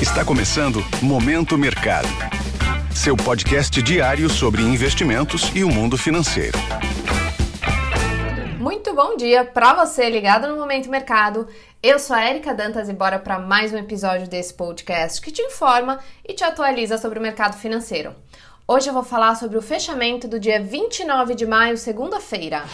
Está começando Momento Mercado. Seu podcast diário sobre investimentos e o mundo financeiro. Muito bom dia para você ligado no Momento Mercado. Eu sou a Erika Dantas e bora para mais um episódio desse podcast que te informa e te atualiza sobre o mercado financeiro. Hoje eu vou falar sobre o fechamento do dia 29 de maio, segunda-feira.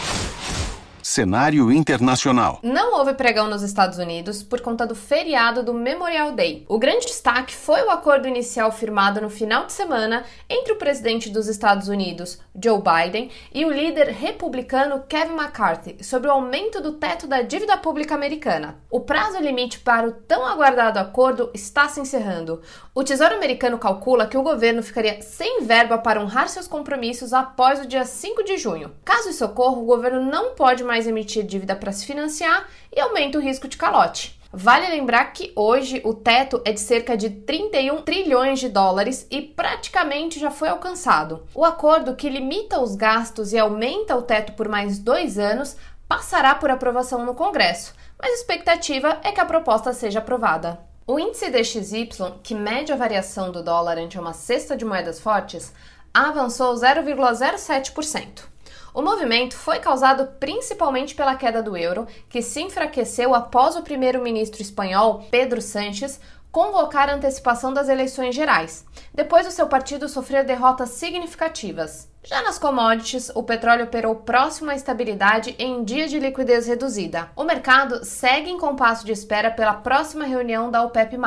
Cenário internacional. Não houve pregão nos Estados Unidos por conta do feriado do Memorial Day. O grande destaque foi o acordo inicial firmado no final de semana entre o presidente dos Estados Unidos, Joe Biden, e o líder republicano Kevin McCarthy sobre o aumento do teto da dívida pública americana. O prazo limite para o tão aguardado acordo está se encerrando. O Tesouro Americano calcula que o governo ficaria sem verba para honrar seus compromissos após o dia 5 de junho. Caso isso ocorra, o governo não pode mais mais emitir dívida para se financiar e aumenta o risco de calote. Vale lembrar que hoje o teto é de cerca de 31 trilhões de dólares e praticamente já foi alcançado. O acordo que limita os gastos e aumenta o teto por mais dois anos passará por aprovação no Congresso, mas a expectativa é que a proposta seja aprovada. O índice DXY, que mede a variação do dólar ante uma cesta de moedas fortes, avançou 0,07%. O movimento foi causado principalmente pela queda do euro, que se enfraqueceu após o primeiro-ministro espanhol, Pedro Sánchez, convocar a antecipação das eleições gerais, depois do seu partido sofrer derrotas significativas. Já nas commodities, o petróleo operou próximo à estabilidade em dia de liquidez reduzida. O mercado segue em compasso de espera pela próxima reunião da OPEP+,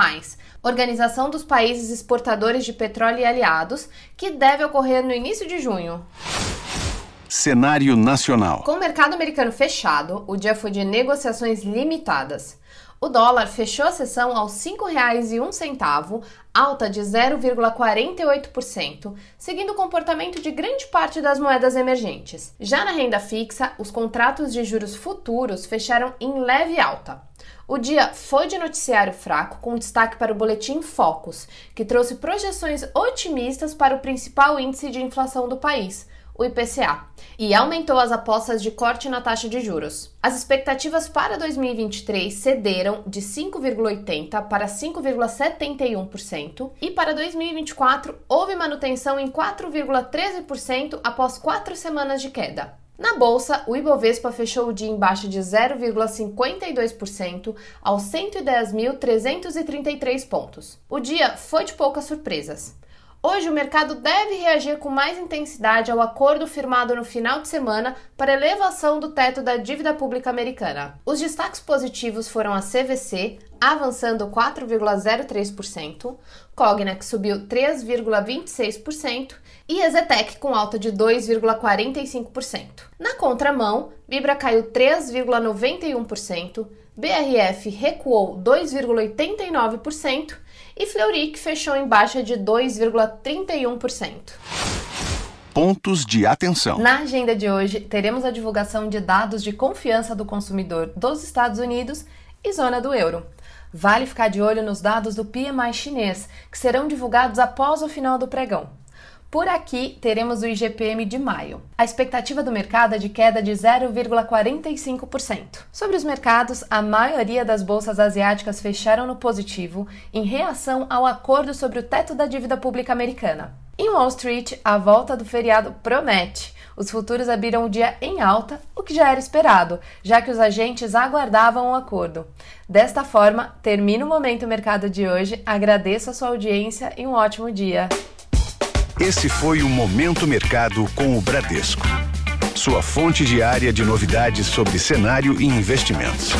Organização dos Países Exportadores de Petróleo e Aliados, que deve ocorrer no início de junho. Cenário nacional. Com o mercado americano fechado, o dia foi de negociações limitadas. O dólar fechou a sessão aos R$ 5,01, alta de 0,48%, seguindo o comportamento de grande parte das moedas emergentes. Já na renda fixa, os contratos de juros futuros fecharam em leve alta. O dia foi de noticiário fraco, com destaque para o boletim Focus, que trouxe projeções otimistas para o principal índice de inflação do país, o IPCA, e aumentou as apostas de corte na taxa de juros. As expectativas para 2023 cederam de 5,80% para 5,71% e para 2024 houve manutenção em 4,13% após quatro semanas de queda. Na bolsa, o Ibovespa fechou o dia em baixa de 0,52% aos 110.333 pontos. O dia foi de poucas surpresas. Hoje, o mercado deve reagir com mais intensidade ao acordo firmado no final de semana para elevação do teto da dívida pública americana. Os destaques positivos foram a CVC, avançando 4,03%, Cogna, que subiu 3,26%, e Ezetec, com alta de 2,45%. Na contramão, Vibra caiu 3,91%, BRF recuou 2,89%, e Fleury, fechou em baixa de 2,31%. Pontos de atenção. Na agenda de hoje, teremos a divulgação de dados de confiança do consumidor dos Estados Unidos e zona do euro. Vale ficar de olho nos dados do PMI chinês, que serão divulgados após o final do pregão. Por aqui, teremos o IGPM de maio. A expectativa do mercado é de queda de 0,45%. Sobre os mercados, a maioria das bolsas asiáticas fecharam no positivo em reação ao acordo sobre o teto da dívida pública americana. Em Wall Street, a volta do feriado promete. Os futuros abriram o dia em alta, o que já era esperado, já que os agentes aguardavam o um acordo. Desta forma, termina o Momento Mercado de hoje. Agradeço a sua audiência e um ótimo dia. Esse foi o Momento Mercado com o Bradesco. Sua fonte diária de novidades sobre cenário e investimentos.